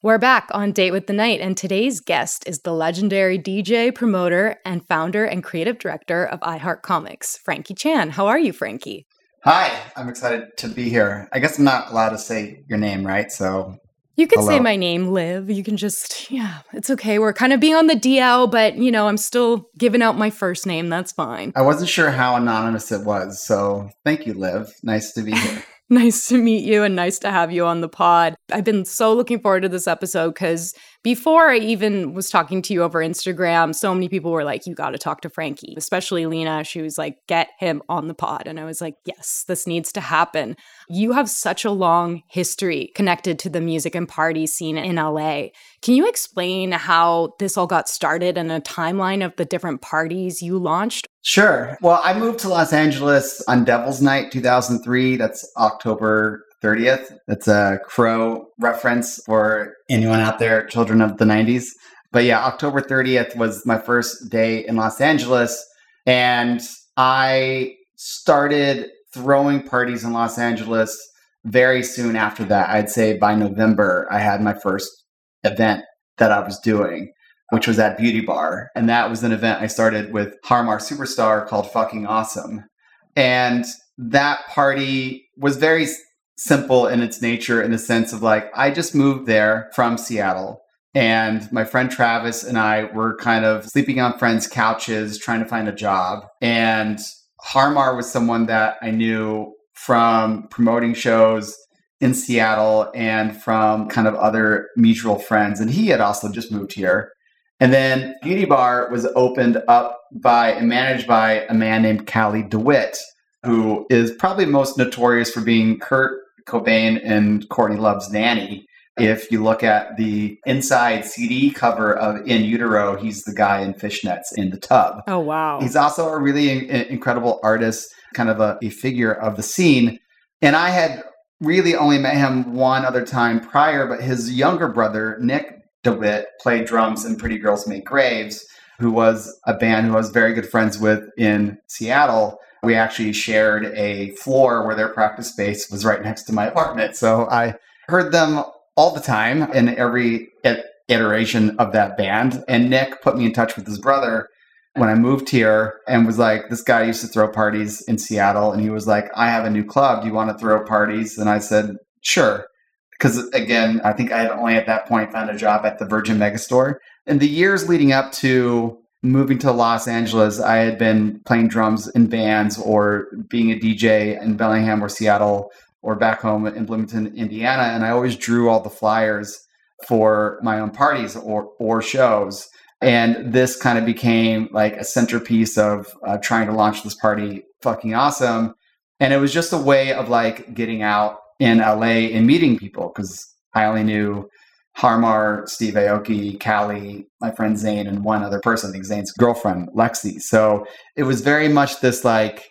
We're back on Date with the Night, and today's guest is the legendary DJ, promoter, and founder and creative director of iHeart Comics, Franki Chan. How are you, Franki? Hi, I'm excited to be here. I guess I'm not allowed to say your name, right? So you can Hello. say my name, Liv. You can just, yeah, it's okay. We're kind of being on the DL, but you know, I'm still giving out my first name. That's fine. I wasn't sure how anonymous it was, so thank you, Liv. Nice to be here. Nice to meet you and nice to have you on the pod. I've been so looking forward to this episode because before I even was talking to you over Instagram, so many people were like, You got to talk to Franki, especially Lina. She was like, Get him on the pod. And I was like, Yes, this needs to happen. You have such a long history connected to the music and party scene in LA. Can you explain how this all got started and a timeline of the different parties you launched? Sure. Well, I moved to Los Angeles on Devil's Night 2003. That's October 30th. That's a Crow reference for anyone out there, children of the 90s. But yeah, October 30th was my first day in Los Angeles. And I started throwing parties in Los Angeles very soon after that. I'd say by November, I had my first event that I was doing which was at Beauty Bar. And that was an event I started with Har Mar Superstar called Fucking Awesome. And that party was very simple in its nature in the sense of like, I just moved there from Seattle. And my friend Travis and I were kind of sleeping on friends' couches trying to find a job. And Har Mar was someone that I knew from promoting shows in Seattle and from kind of other mutual friends. And he had also just moved here. And then Beauty Bar was opened up by and managed by a man named Cali DeWitt, who is probably most notorious for being Kurt Cobain and Courtney Love's nanny. If you look at the inside CD cover of In Utero, he's the guy in fishnets in the tub. Oh, wow. He's also a really in- incredible artist, kind of a, a figure of the scene. And I had really only met him one other time prior, but his younger brother, Nick DeWitt played drums in Pretty Girls Make Graves, who was a band who I was very good friends with in Seattle. We actually shared a floor where their practice space was right next to my apartment. So I heard them all the time in every iteration of that band. And Nick put me in touch with his brother when I moved here and was like, this guy used to throw parties in Seattle. And he was like, I have a new club. Do you want to throw parties? And I said, sure because again, I think I had only at that point found a job at the Virgin Megastore. In the years leading up to moving to Los Angeles, I had been playing drums in bands or being a DJ in Bellingham or Seattle or back home in Bloomington, Indiana, and I always drew all the flyers for my own parties or or shows. And this kind of became like a centerpiece of uh, trying to launch this party, fucking awesome. And it was just a way of like getting out in LA and meeting people because I only knew Har Mar, Steve Aoki, Cali, my friend Zane, and one other person, I think Zane's girlfriend, Lexi. So it was very much this like,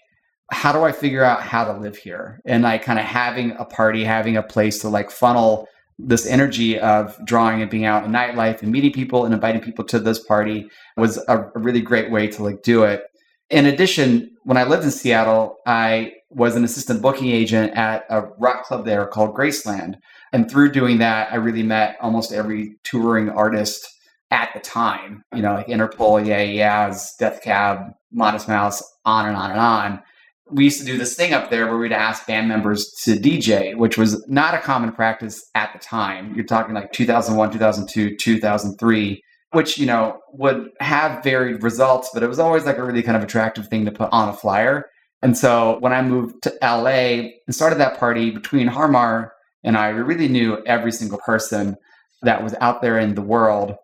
how do I figure out how to live here? And like kind of having a party, having a place to like funnel this energy of drawing and being out in nightlife and meeting people and inviting people to this party was a, a really great way to like do it. In addition, when I lived in Seattle, I was an assistant booking agent at a rock club there called Graceland. And through doing that, I really met almost every touring artist at the time, you know, like Interpol, Yeah Yeahs, Death Cab, Modest Mouse, on and on and on. We used to do this thing up there where we'd ask band members to DJ, which was not a common practice at the time. You're talking like 2001, 2002, 2003, which, you know, would have varied results, but it was always like a really kind of attractive thing to put on a flyer. And so when I moved to LA and started that party between Har Mar and I, we really knew every single person that was out there in the world.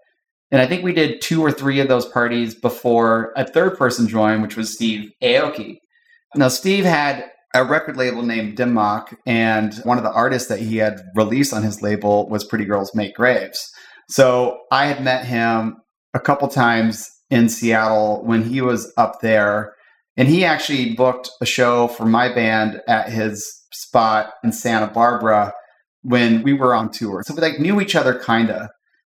And I think we did two or three of those parties before a third person joined, which was Steve Aoki. Now, Steve had a record label named Dim Mak, and one of the artists that he had released on his label was Pretty Girls Make Graves. So I had met him a couple times in Seattle when he was up there and he actually booked a show for my band at his spot in Santa Barbara when we were on tour. So we like knew each other kinda.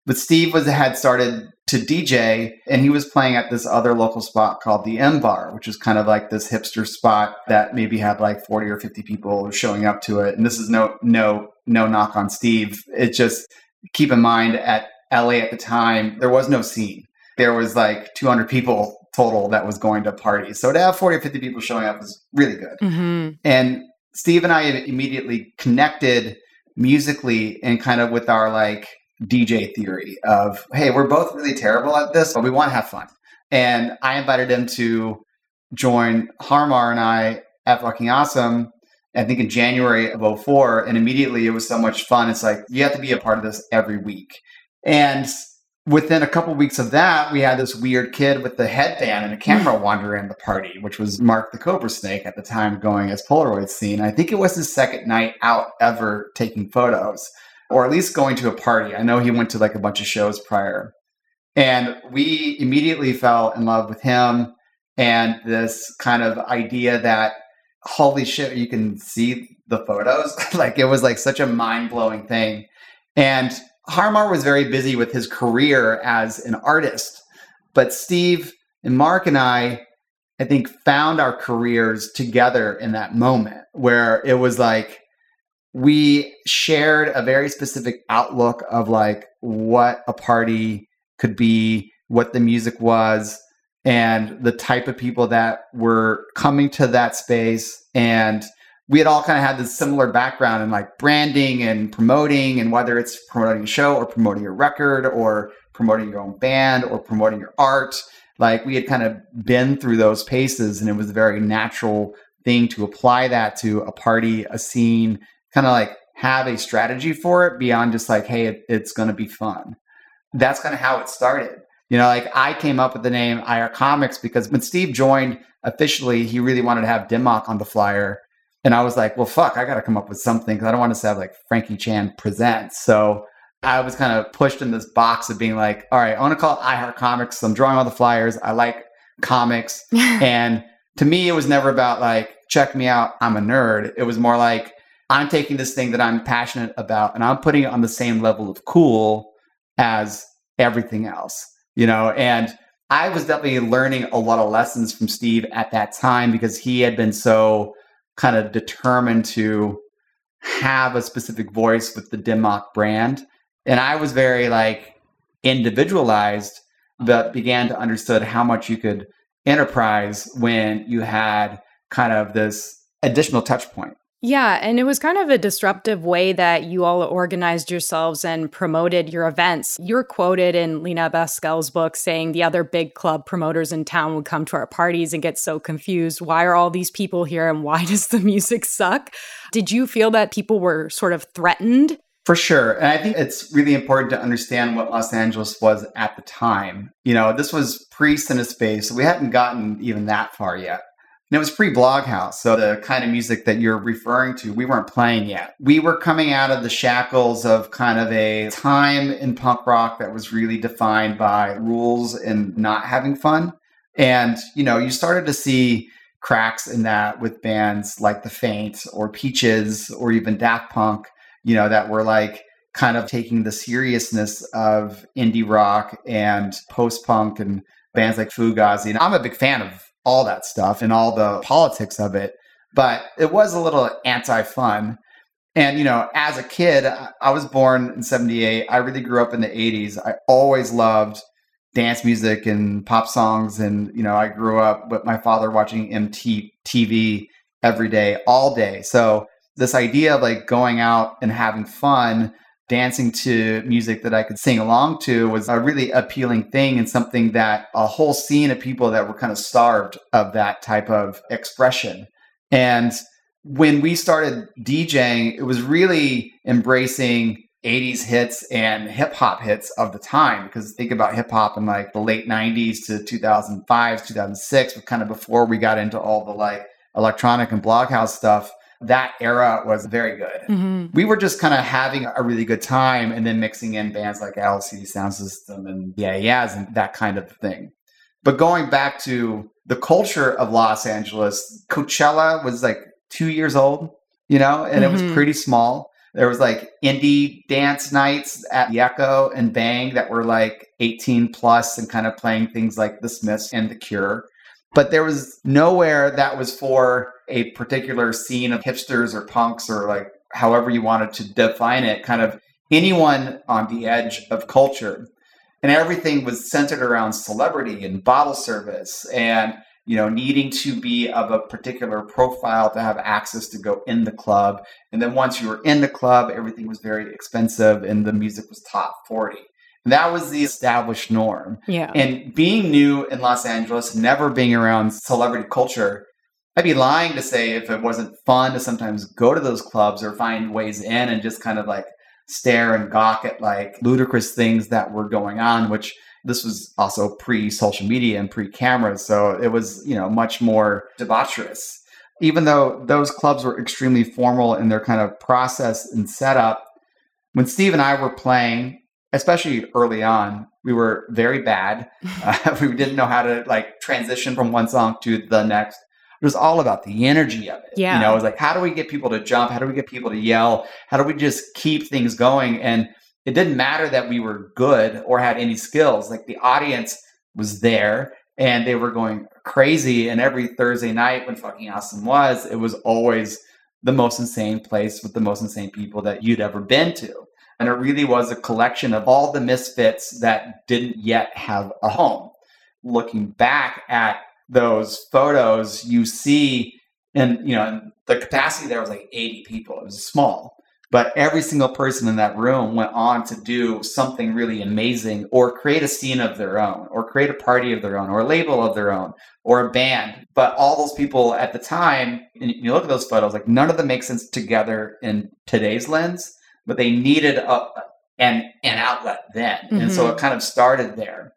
But Steve was had started to DJ and he was playing at this other local spot called the M Bar, which is kind of like this hipster spot that maybe had like 40 or 50 people showing up to it. And this is no no no knock on Steve. It just keep in mind at LA at the time, there was no scene. There was like 200 people total that was going to parties. So to have 40 or 50 people showing up was really good. Mm-hmm. And Steve and I immediately connected musically and kind of with our like DJ theory of, hey, we're both really terrible at this, but we want to have fun. And I invited him to join Har Mar and I at Fucking Awesome, I think in January of 04. And immediately it was so much fun. It's like, you have to be a part of this every week. And within a couple weeks of that, we had this weird kid with the headband and a camera hmm. wander in the party, which was Mark the Cobrasnake at the time going as Polaroid scene. I think it was his second night out ever taking photos or at least going to a party. I know he went to like a bunch of shows prior. And we immediately fell in love with him and this kind of idea that holy shit, you can see the photos. like it was like such a mind-blowing thing. And Har Mar was very busy with his career as an artist. But Steve and Mark and I, I think, found our careers together in that moment where it was like we shared a very specific outlook of like what a party could be, what the music was, and the type of people that were coming to that space. And we had all kind of had this similar background in like branding and promoting, and whether it's promoting a show or promoting a record or promoting your own band or promoting your art. Like we had kind of been through those paces, and it was a very natural thing to apply that to a party, a scene, kind of like have a strategy for it beyond just like, hey, it, it's going to be fun. That's kind of how it started. You know, like I came up with the name IHEARTCOMIX because when Steve joined officially, he really wanted to have Dim Mak on the flyer. And I was like, well, fuck, I got to come up with something because I don't want to have like Franki Chan presents. So I was kind of pushed in this box of being like, all right, I want to call it IHEARTCOMIX. I'm drawing all the flyers. I like comics. and to me, it was never about like, check me out. I'm a nerd. It was more like, I'm taking this thing that I'm passionate about and I'm putting it on the same level of cool as everything else, you know? And I was definitely learning a lot of lessons from Steve at that time because he had been so kind of determined to have a specific voice with the Dim Mak brand. And I was very like individualized, but uh-huh. began to understand how much you could enterprise when you had kind of this additional touch point. Yeah, and it was kind of a disruptive way that you all organized yourselves and promoted your events. You're quoted in Lina Abascal's book saying the other big club promoters in town would come to our parties and get so confused. Why are all these people here and why does the music suck? Did you feel that people were sort of threatened? For sure. And I think it's really important to understand what Los Angeles was at the time. You know, this was pre Cinespace, we hadn't gotten even that far yet. And it was pre Bloghouse. So the kind of music that you're referring to, we weren't playing yet. We were coming out of the shackles of kind of a time in punk rock that was really defined by rules and not having fun. And, you know, you started to see cracks in that with bands like The Faint or Peaches or even Daft Punk, you know, that were like kind of taking the seriousness of indie rock and post punk and bands like Fugazi. And I'm a big fan of all that stuff and all the politics of it. But it was a little anti fun. And, you know, as a kid, I was born in 78. I really grew up in the 80s. I always loved dance music and pop songs. And, you know, I grew up with my father watching MTV every day, all day. So, this idea of like going out and having fun dancing to music that I could sing along to was a really appealing thing and something that a whole scene of people that were kind of starved of that type of expression. And when we started DJing, it was really embracing 80s hits and hip hop hits of the time. Because think about hip hop in like the late 90s to 2005, 2006, but kind of before we got into all the like electronic and bloghouse stuff that era was very good. Mm-hmm. We were just kind of having a really good time and then mixing in bands like LCD Soundsystem and Yeah Yeahs and that kind of thing. But going back to the culture of Los Angeles, Coachella was like two years old, you know, and mm-hmm. it was mm-hmm. pretty small. There was like indie dance nights at the Echo and Bang that were like 18 plus and kind of playing things like The Smiths and The Cure. But there was nowhere that was for a particular scene of hipsters or punks or like however you wanted to define it, kind of anyone on the edge of culture. And everything was centered around celebrity and bottle service and you know needing to be of a particular profile to have access to go in the club and then once you were in the club everything was very expensive and the music was top 40 and that was the established norm Yeah. and being new in los angeles never being around celebrity culture i'd be lying to say if it wasn't fun to sometimes go to those clubs or find ways in and just kind of like stare and gawk at like ludicrous things that were going on which this was also pre social media and pre cameras so it was you know much more debaucherous. Even though those clubs were extremely formal in their kind of process and setup when steve and i were playing especially early on we were very bad. Uh, we didn't know how to like transition from one song to the next it was all about the energy of it. Yeah. You know, it was like, how do we get people to jump? How do we get people to yell? How do we just keep things going? And it didn't matter that we were good or had any skills. Like the audience was there and they were going crazy. And every Thursday night when fucking awesome was, it was always the most insane place with the most insane people that you'd ever been to. And it really was a collection of all the misfits that didn't yet have a home. Looking back at those photos, you see, and you know, the capacity there was like 80 people. It was small, but every single person in that room went on to do something really amazing or create a scene of their own or create a party of their own or a label of their own or a band. But all those people at the time, and you look at those photos, like none of them make sense together in today's lens, but they needed a, an, an outlet then. And so Mhm. it kind of started there.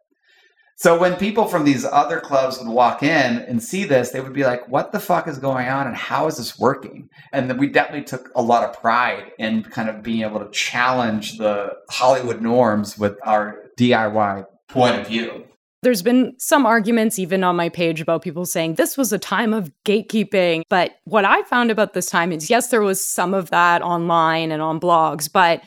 So when people from these other clubs would walk in and see this, they would be like, "What the fuck is going on, and how is this working?" And then we definitely took a lot of pride in kind of being able to challenge the Hollywood norms with our DIY point of view. There's been some arguments, even on my page, about people saying this was a time of gatekeeping. But what I found about this time is yes, there was some of that online and on blogs, but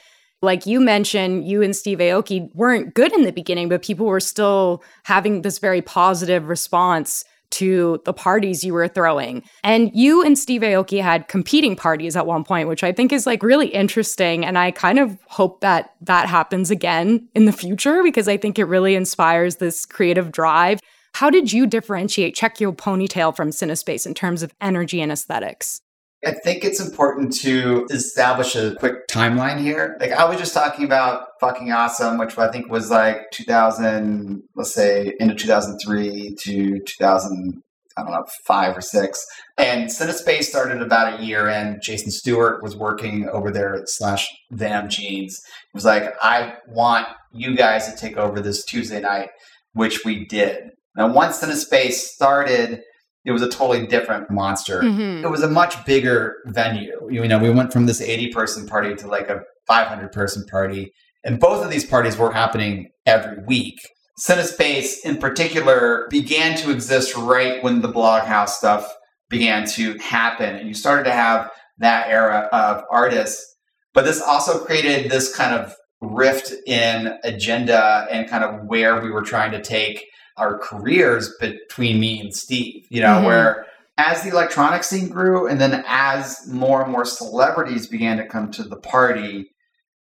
like you mentioned, you and Steve Aoki weren't good in the beginning, but people were still having this very positive response to the parties you were throwing. And you and Steve Aoki had competing parties at one point, which I think is like really interesting. And I kind of hope that that happens again in the future because I think it really inspires this creative drive. How did you differentiate Check Yo' Ponytail from Cinespace in terms of energy and aesthetics? I think it's important to establish a quick timeline here. Like I was just talking about fucking awesome, which I think was like 2000, let's say into 2003 to 2000, I don't know, five or six. And Cinespace started about a year in. Jason Stewart was working over there slash Venom Jeans. It was like, I want you guys to take over this Tuesday night, which we did. Now, once Cinespace started, it was a totally different monster Mm-hmm. it was a much bigger venue. You know, we went from this 80 person party to like a 500 person party. And both of these parties were happening every week. Cinespace in particular began to exist right when the Bloghouse stuff began to happen. And you started to have that era of artists. But this also created this kind of rift in agenda and kind of where we were trying to take our careers between me and Steve, you know, Mhm. where as the electronic scene grew and then as more and more celebrities began to come to the party,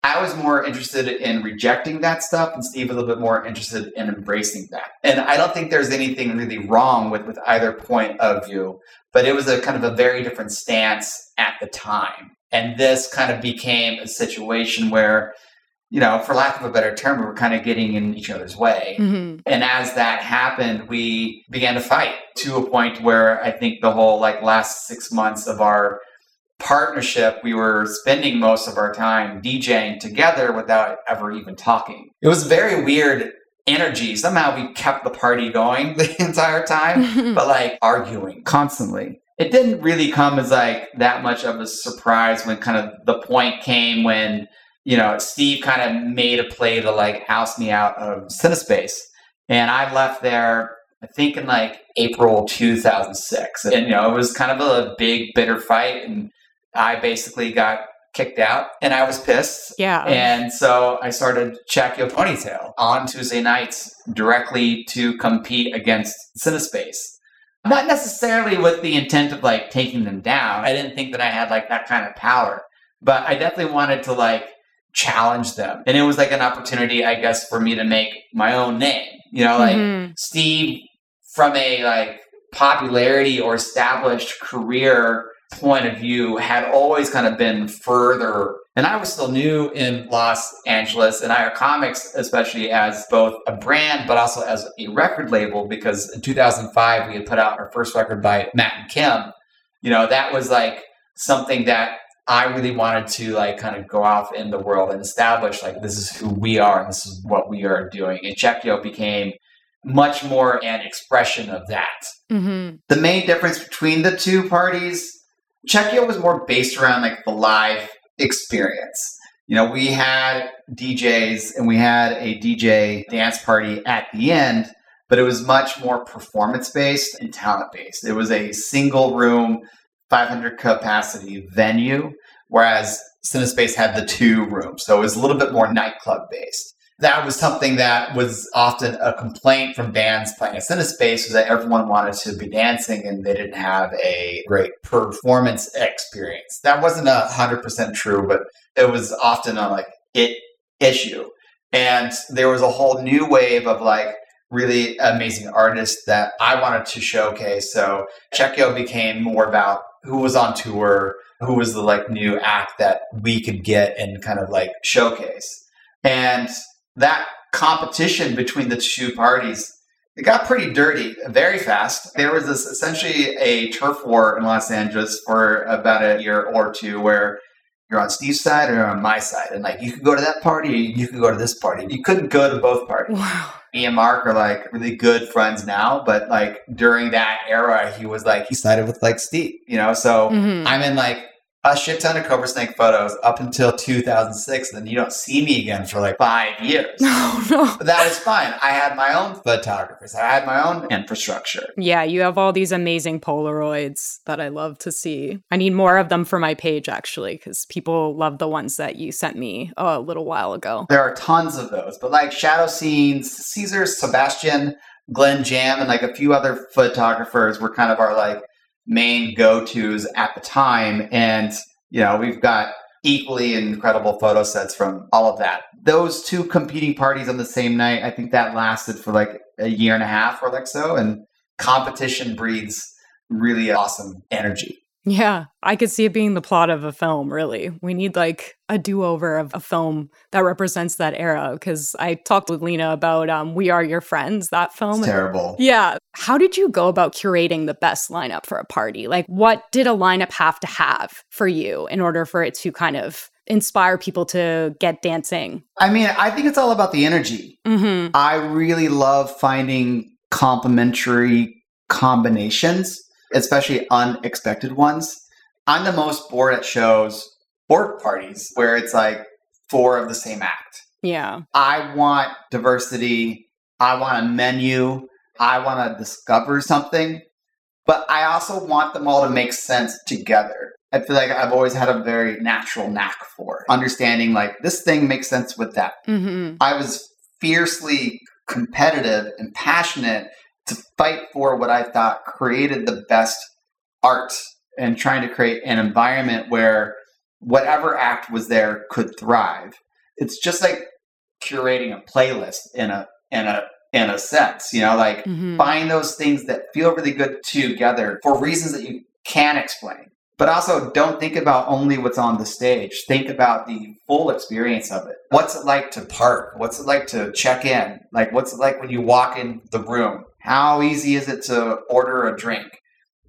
I was more interested in rejecting that stuff and Steve a little bit more interested in embracing that. And I don't think there's anything really wrong with, with either point of view, but it was a kind of a very different stance at the time. And this kind of became a situation where, you know, for lack of a better term, we were kind of getting in each other's way. Mm-hmm. And as that happened, we began to fight to a point where I think the whole like last six months of our partnership, we were spending most of our time DJing together without ever even talking. It was very weird energy. Somehow we kept the party going the entire time, but like arguing constantly. It didn't really come as like that much of a surprise when kind of the point came when you know, Steve kind of made a play to like house me out of Cinespace. And I left there, I think in like April 2006. And, you know, it was kind of a big, bitter fight. And I basically got kicked out and I was pissed. Yeah. And so I started Check Yo' Ponytail on Tuesday nights directly to compete against Cinespace. Not necessarily with the intent of like taking them down. I didn't think that I had like that kind of power, but I definitely wanted to like challenge them. And it was like an opportunity, I guess, for me to make my own name. You know, like Mhm. Steve from a like popularity or established career point of view had always kind of been further and I was still new in Los Angeles and IHEARTCOMIX especially as both a brand but also as a record label because in 2005 we had put out our first record by Matt and Kim you know that was like something that I really wanted to like kind of go off in the world and establish like this is who we are and this is what we are doing and Check Yo' became much more an expression of that Mhm. the main difference between the two parties, Check Yo' was more based around like the live experience. You know, we had DJs and we had a DJ dance party at the end, but it was much more performance based and talent based. It was a single room, 500 capacity venue, whereas Cinespace had the two rooms. So it was a little bit more nightclub based that was something that was often a complaint from bands playing at Cinespace was that everyone wanted to be dancing and they didn't have a great performance experience. That wasn't a hundred percent true, but it was often a like it issue. And there was a whole new wave of like really amazing artists that I wanted to showcase. So Check Yo' became more about who was on tour, who was the like new act that we could get and kind of like showcase. And that competition between the two parties it got pretty dirty very fast. There was this essentially a turf war in Los Angeles for about a year or two where you're on Steve's side or on my side. And like you could go to that party, you could go to this party. You couldn't go to both parties. Wow. Me and Mark are like really good friends now, but like during that era, he was like he sided with like Steve, you know. So Mhm. I'm in like a shit ton of Cobrasnake photos up until 2006. Then you don't see me again for like five years. Oh, no, no. But that is fine. I had my own photographers. I had my own infrastructure. Yeah, you have all these amazing Polaroids that I love to see. I need more of them for my page, actually, because people love the ones that you sent me a little while ago. There are tons of those, but like Shadow Scenes, Caesar, Sebastian, Glenn Jam, and like a few other photographers were kind of our like main go-tos at the time. And, you know, we've got equally incredible photo sets from all of that. Those two competing parties on the same night, I think that lasted for like a year and a half or like so. And competition breeds really awesome energy. Yeah, I could see it being the plot of a film, really. We need like a do over of a film that represents that era. Because I talked with Lina about um, We Are Your Friends, that film. It's terrible. Yeah. How did you go about curating the best lineup for a party? Like, what did a lineup have to have for you in order for it to kind of inspire people to get dancing? I mean, I think it's all about the energy. Mm-hmm. I really love finding complementary combinations, especially unexpected ones. I'm the most bored at shows or parties where it's like four of the same act. Yeah. I want diversity. I want a menu. I want to discover something. But I also want them all to make sense together. I feel like I've always had a very natural knack for understanding like this thing makes sense with that. Mm-hmm. I was fiercely competitive and passionate to fight for what I thought created the best art and trying to create an environment where whatever act was there could thrive. It's just like curating a playlist in a in a in a sense, you know, like Mm-hmm. find those things that feel really good together for reasons that you can explain. But also don't think about only what's on the stage. Think about the full experience of it. What's it like to park? What's it like to check in? Like what's it like when you walk in the room? How easy is it to order a drink?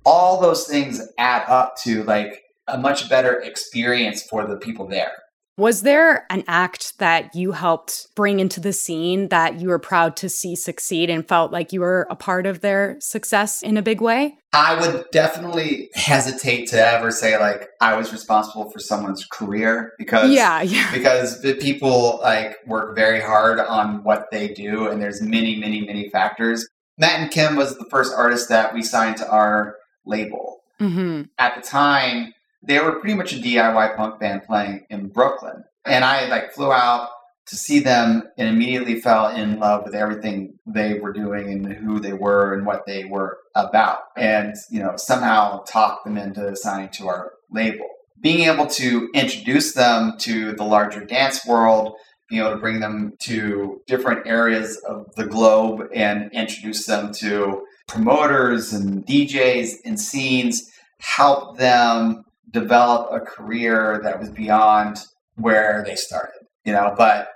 All those things add up to like a much better experience for the people there. Was there an act that you helped bring into the scene that you were proud to see succeed and felt like you were a part of their success in a big way? I would definitely hesitate to ever say like I was responsible for someone's career because Yeah, yeah. because the people like work very hard on what they do and there's many many many factors. Matt and Kim was the first artist that we signed to our label. Mm-hmm. At the time, they were pretty much a DIY punk band playing in Brooklyn. And I like flew out to see them and immediately fell in love with everything they were doing and who they were and what they were about. And, you know, somehow talked them into signing to our label. Being able to introduce them to the larger dance world, being able to bring them to different areas of the globe and introduce them to promoters and DJs and scenes, help them develop a career that was beyond where they started. You know, but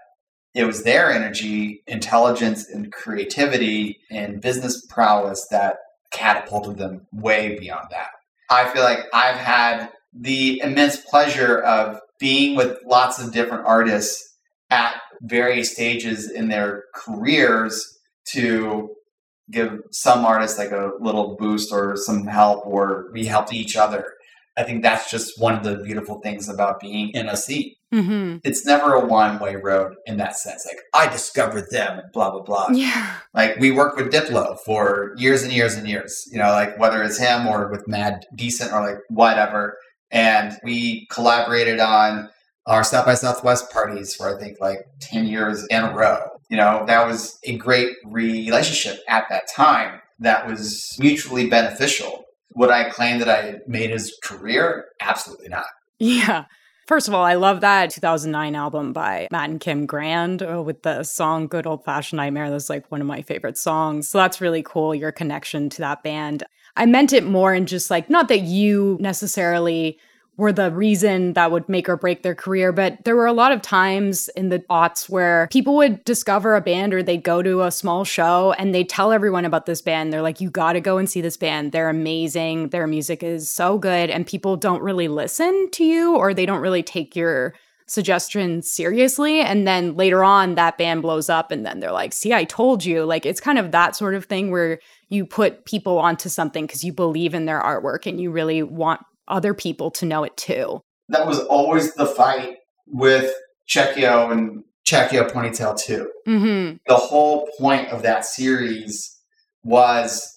it was their energy, intelligence, and creativity and business prowess that catapulted them way beyond that. I feel like I've had the immense pleasure of being with lots of different artists at various stages in their careers to give some artists like a little boost or some help or we helped each other. I think that's just one of the beautiful things about being in a scene. Mm-hmm. It's never a one way road in that sense. Like, I discovered them and blah, blah, blah. Yeah. Like, we worked with Diplo for years and years and years, you know, like whether it's him or with Mad Decent or like whatever. And we collaborated on our South by Southwest parties for, I think, like 10 years in a row. You know, that was a great relationship at that time that was mutually beneficial. Would I claim that I made his career? Absolutely not. Yeah. First of all, I love that 2009 album by Matt and Kim Grand uh, with the song Good Old Fashioned Nightmare. That's like one of my favorite songs. So that's really cool, your connection to that band. I meant it more in just like, not that you necessarily were the reason that would make or break their career. But there were a lot of times in the aughts where people would discover a band or they'd go to a small show and they'd tell everyone about this band. They're like, you got to go and see this band. They're amazing. Their music is so good. And people don't really listen to you or they don't really take your suggestions seriously. And then later on, that band blows up and then they're like, see, I told you. Like, it's kind of that sort of thing where you put people onto something because you believe in their artwork and you really want other people to know it too. That was always the fight with Check Yo' and Check Yo' Ponytail 2. Mm-hmm. The whole point of that series was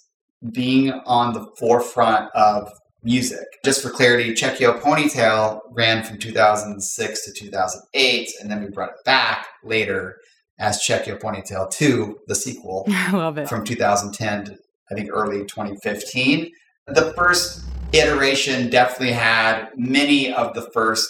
being on the forefront of music. Just for clarity, Check Yo' Ponytail ran from 2006 to 2008, and then we brought it back later as Check Yo' Ponytail 2, the sequel. I love it. From 2010 to, I think, early 2015. The first iteration definitely had many of the first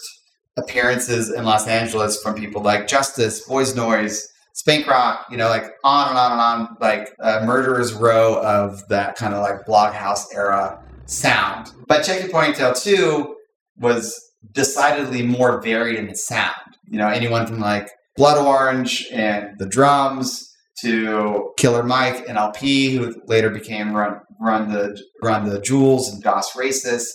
appearances in Los Angeles from people like Justice, Boys Noize, Spank Rock, you know, like on and on and on, like a murderer's row of that kind of like bloghouse era sound. But Check Yo' Ponytail 2 was decidedly more varied in its sound. You know, anyone from like Blood Orange and the drums to Killer Mike and El-P, who later became Run Run the Run the Jewels and Das Racist.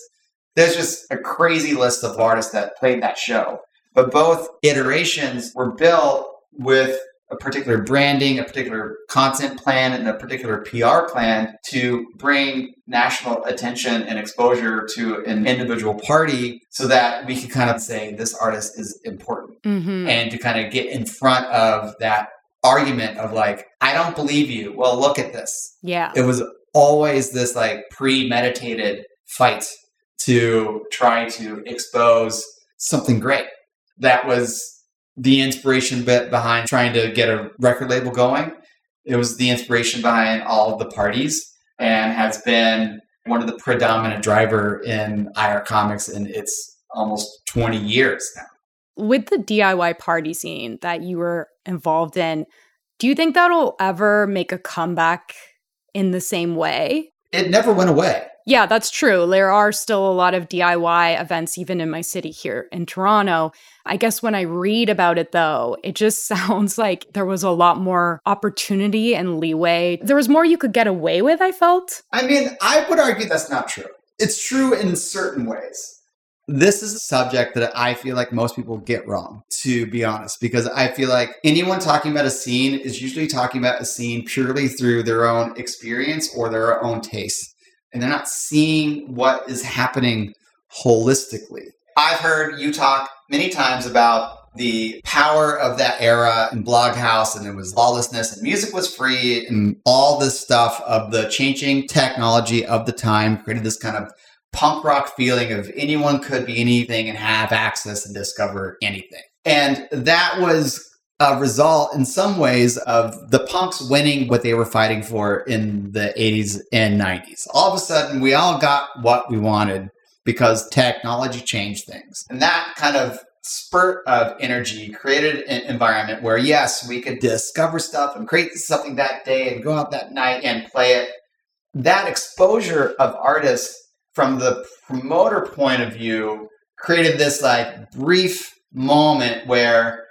There's just a crazy list of artists that played that show. But both iterations were built with a particular branding, a particular content plan, and a particular PR plan to bring national attention and exposure to an individual party so that we could kind of say this artist is important mm-hmm. and to kind of get in front of that argument of like, I don't believe you. Well, look at this. Yeah. It was always this like premeditated fight to try to expose something great. That was the inspiration bit behind trying to get a record label going. It was the inspiration behind all of the parties and has been one of the predominant driver in IHEARTCOMIX in its almost 20 years now. With the DIY party scene that you were involved in, do you think that'll ever make a comeback in the same way? It never went away. Yeah, that's true. There are still a lot of DIY events, even in my city here in Toronto. I guess when I read about it, though, it just sounds like there was a lot more opportunity and leeway. There was more you could get away with, I felt. I mean, I would argue that's not true. It's true in certain ways. This is a subject that I feel like most people get wrong, to be honest, because I feel like anyone talking about a scene is usually talking about a scene purely through their own experience or their own taste. And they're not seeing what is happening holistically. I've heard you talk many times about the power of that era in Bloghouse, and it was lawlessness, and music was free, and all this stuff of the changing technology of the time created this kind of punk rock feeling of anyone could be anything and have access and discover anything. And that was a result in some ways of the punks winning what they were fighting for in the 80s and 90s. All of a sudden, we all got what we wanted because technology changed things. And that kind of spurt of energy created an environment where, yes, we could discover stuff and create something that day and go out that night and play it. That exposure of artists from the promoter point of view created this like brief moment where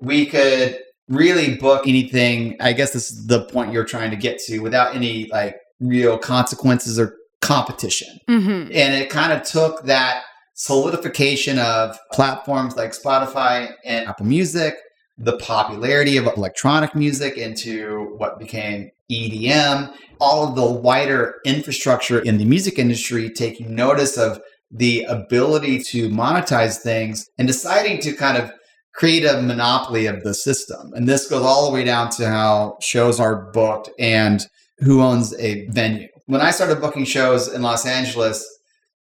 we could really book anything. I guess this is the point you're trying to get to without any like real consequences or competition. Mm-hmm. And it kind of took that solidification of platforms like Spotify and Apple Music, the popularity of electronic music into what became EDM, all of the wider infrastructure in the music industry taking notice of the ability to monetize things and deciding to kind of create a monopoly of the system. And this goes all the way down to how shows are booked and who owns a venue. When I started booking shows in Los Angeles,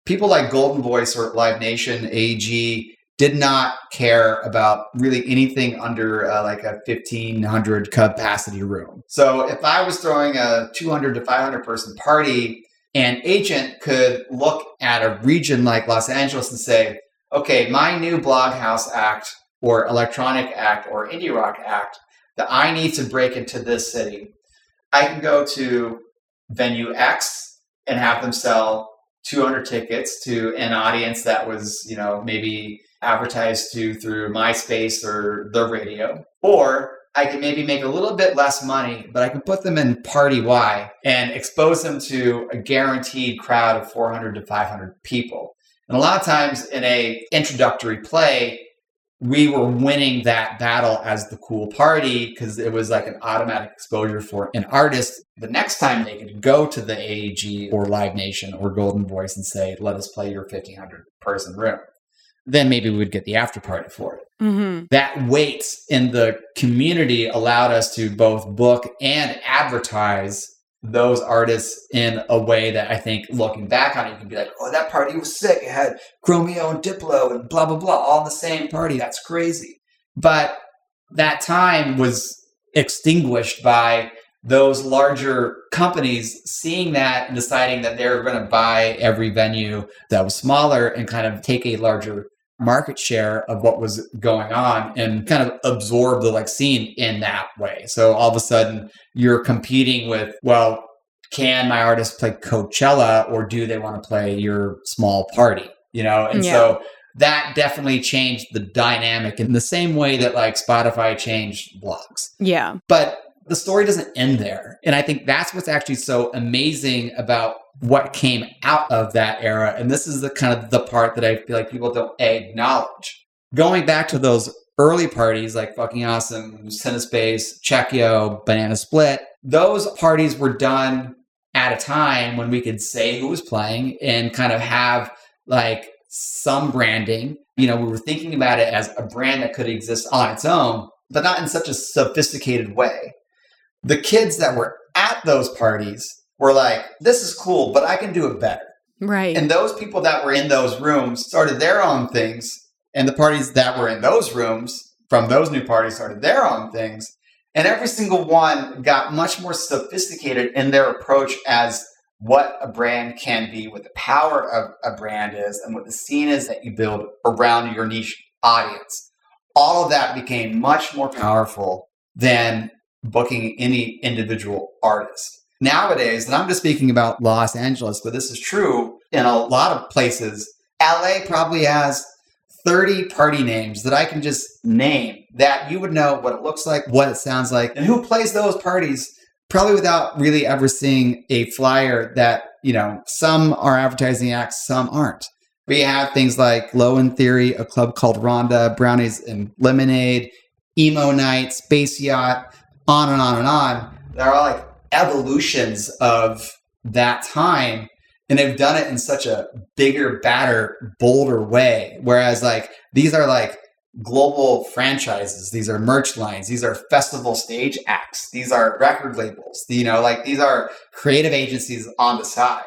people like Goldenvoice or Live Nation, AEG, did not care about really anything under uh, like a 1500 capacity room. So if I was throwing a 200 to 500 person party, an agent could look at a region like Los Angeles and say, okay, my new blog house act or electronic act or indie rock act that I need to break into this city, I can go to venue X and have them sell 200 tickets to an audience that was, you know, maybe advertised to through MySpace or the radio. Or I can maybe make a little bit less money, but I can put them in party Y and expose them to a guaranteed crowd of 400 to 500 people. And a lot of times in a introductory play, we were winning that battle as the cool party because it was like an automatic exposure for an artist. The next time they could go to the AEG or Live Nation or Goldenvoice and say, let us play your 1500 person room. Then maybe we would get the after party for it. Mm-hmm. That weight in the community allowed us to both book and advertise those artists in a way that I think looking back on it, you can be like, oh, that party was sick. It had Chromeo and Diplo and blah, blah, blah, all in the same party. That's crazy. But that time was extinguished by those larger companies seeing that and deciding that they're going to buy every venue that was smaller and kind of take a larger market share of what was going on and kind of absorb the like scene in that way. So all of a sudden you're competing with, well, can my artist play Coachella or do they want to play your small party? You know, and yeah. so that definitely changed the dynamic in the same way that like Spotify changed blogs. Yeah. But the story doesn't end there. And I think that's what's actually so amazing about what came out of that era. And this is the kind of the part that I feel like people don't acknowledge. Going back to those early parties like Fucking Awesome, Cinespace, Check Yo', Banana Split, those parties were done at a time when we could say who was playing and kind of have like some branding. You know, we were thinking about it as a brand that could exist on its own, but not in such a sophisticated way. The kids that were at those parties were like, this is cool, but I can do it better. Right. And those people that were in those rooms started their own things. And the parties that were in those rooms from those new parties started their own things. And every single one got much more sophisticated in their approach as what a brand can be, what the power of a brand is, and what the scene is that you build around your niche audience. All of that became much more powerful than booking any individual artist nowadays, and I'm just speaking about Los Angeles, but this is true in a lot of places. LA probably has 30 party names that I can just name that you would know what it looks like, what it sounds like, and who plays those parties probably without really ever seeing a flyer that, you know, some are advertising acts, some aren't. We have things like Low End Theory, a club called Rhonda, Brownies and Lemonade, Emo Night, Space Yacht, on and on and on. They're all like evolutions of that time and they've done it in such a bigger badder bolder way. Whereas like these are like global franchises. These are merch lines. These are festival stage acts. These are record labels. You know like these are creative agencies on the side.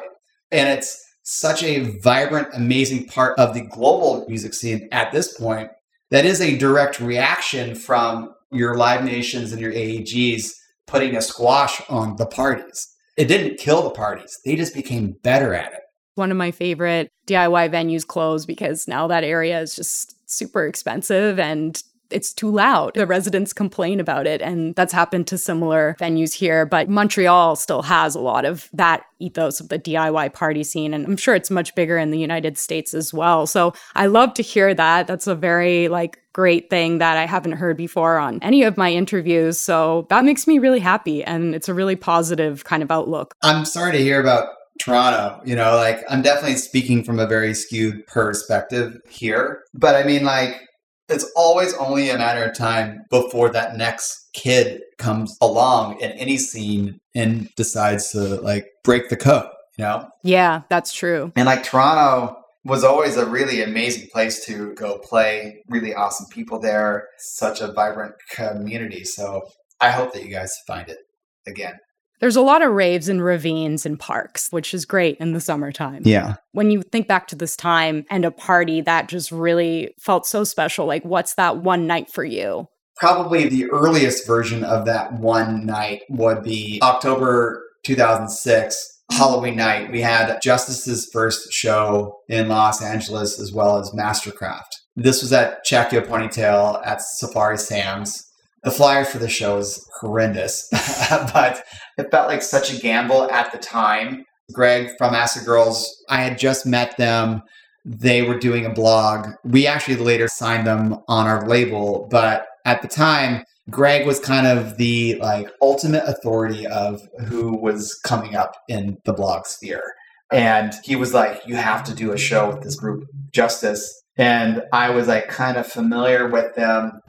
And it's such a vibrant, amazing part of the global music scene at this point that is a direct reaction from your Live Nations and your AEGs putting a squash on the parties. It didn't kill the parties, they just became better at it. One of my favorite DIY venues closed because now that area is just super expensive and it's too loud. The residents complain about it, and that's happened to similar venues here. But Montreal still has a lot of that ethos of the DIY party scene, and I'm sure it's much bigger in the United States as well. So I love to hear that. That's a very like great thing that I haven't heard before on any of my interviews. So that makes me really happy, and it's a really positive kind of outlook. I'm sorry to hear about Toronto. You know, like I'm definitely speaking from a very skewed perspective here. But I mean, like, it's always only a matter of time before that next kid comes along in any scene and decides to like break the code, you know? Yeah, that's true. And like Toronto was always a really amazing place to go play, really awesome people there, such a vibrant community. So I hope that you guys find it again. There's a lot of raves and ravines and parks, which is great in the summertime. Yeah. When you think back to this time and a party that just really felt so special, like what's that one night for you? Probably the earliest version of that one night would be October 2006, Halloween night. We had Justice's first show in Los Angeles as well as MSTRKRFT. This was at Check Yo' Ponytail at Safari Sam's the flyer for the show is horrendous, but it felt like such a gamble at the time. Greg from Acid Girls, I had just met them. They were doing a blog. We actually later signed them on our label, but at the time, Greg was kind of the like ultimate authority of who was coming up in the blog sphere. And he was like, You have to do a show with this group, Justice. And I was like kind of familiar with them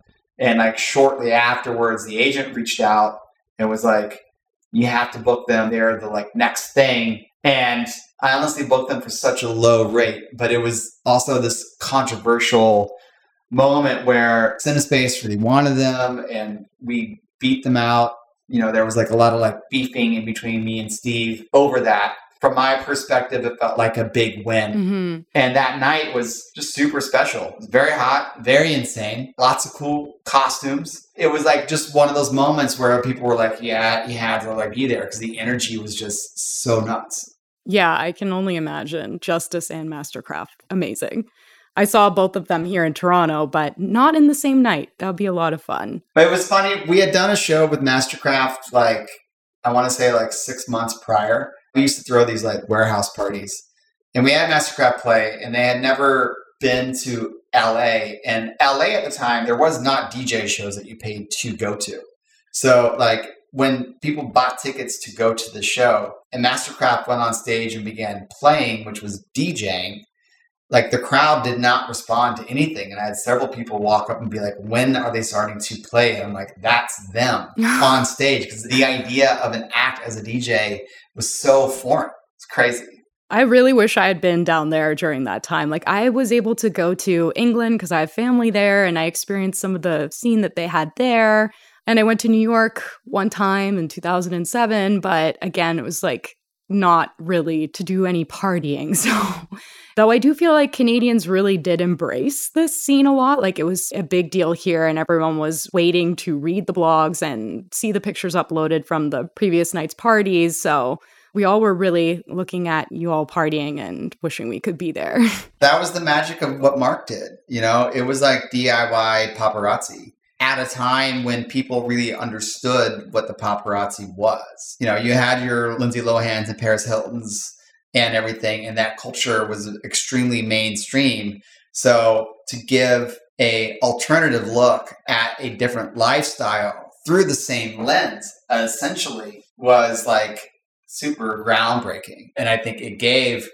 and like shortly afterwards, the agent reached out and was like, you have to book them. They're the like next thing. And I honestly booked them for such a low rate, but it was also this controversial moment where Cinespace really wanted them and we beat them out. You know, there was like a lot of like beefing in between me and Steve over that from my perspective, it felt like a big win. Mm-hmm. And that night was just super special. It was very hot, very insane, lots of cool costumes. It was like just one of those moments where people were like, yeah, you had to like be there because the energy was just so nuts. Yeah, I can only imagine. Justice and MSTRKRFT, amazing. I saw both of them here in Toronto, but not in the same night. That would be a lot of fun. But it was funny. We had done a show with MSTRKRFT like, I want to say like six months prior we used to throw these like warehouse parties and we had MSTRKRFT play and they had never been to LA and LA at the time there was not DJ shows that you paid to go to. So like when people bought tickets to go to the show and MSTRKRFT went on stage and began playing, which was DJing, like the crowd did not respond to anything. And I had several people walk up and be like, when are they starting to play? And I'm like, that's them on stage. Because the idea of an act as a DJ was so foreign. It's crazy. I really wish I had been down there during that time. Like I was able to go to England because I have family there and I experienced some of the scene that they had there. And I went to New York one time in 2007, but again, it was like not really to do any partying. So, though I do feel like Canadians really did embrace this scene a lot, like it was a big deal here, and everyone was waiting to read the blogs and see the pictures uploaded from the previous night's parties. So, we all were really looking at you all partying and wishing we could be there. That was the magic of what Mark did. You know, it was like DIY paparazzi at a time when people really understood what the paparazzi was. You know, you had your Lindsay Lohans and Paris Hiltons and everything, and that culture was extremely mainstream. So to give a alternative look at a different lifestyle through the same lens essentially was like super groundbreaking. And I think it gave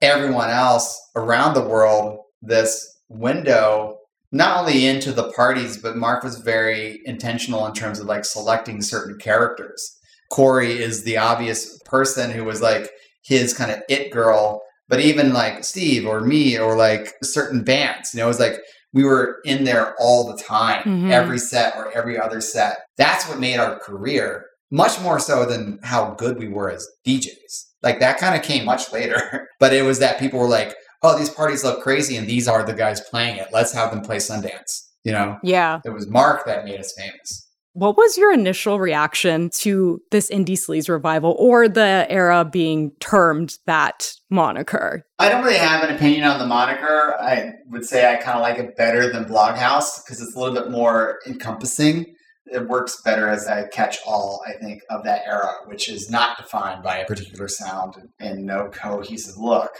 everyone else around the world this window not only into the parties, but Mark was very intentional in terms of like selecting certain characters. Corey is the obvious person who was like his kind of it girl, but even like Steve or me or like certain bands, you know, it was like we were in there all the time, mm-hmm. every set or every other set. That's what made our career much more so than how good we were as DJs. Like that kind of came much later. but it was that people were like, oh, these parties look crazy and these are the guys playing it. Let's have them play Sundance. You know? Yeah. It was Mark that made us famous. What was your initial reaction to this indie sleaze revival or the era being termed that moniker? I don't really have an opinion on the moniker. I would say I kind of like it better than Bloghouse because it's a little bit more encompassing. It works better as a catch all, I think, of that era, which is not defined by a particular sound and no cohesive look.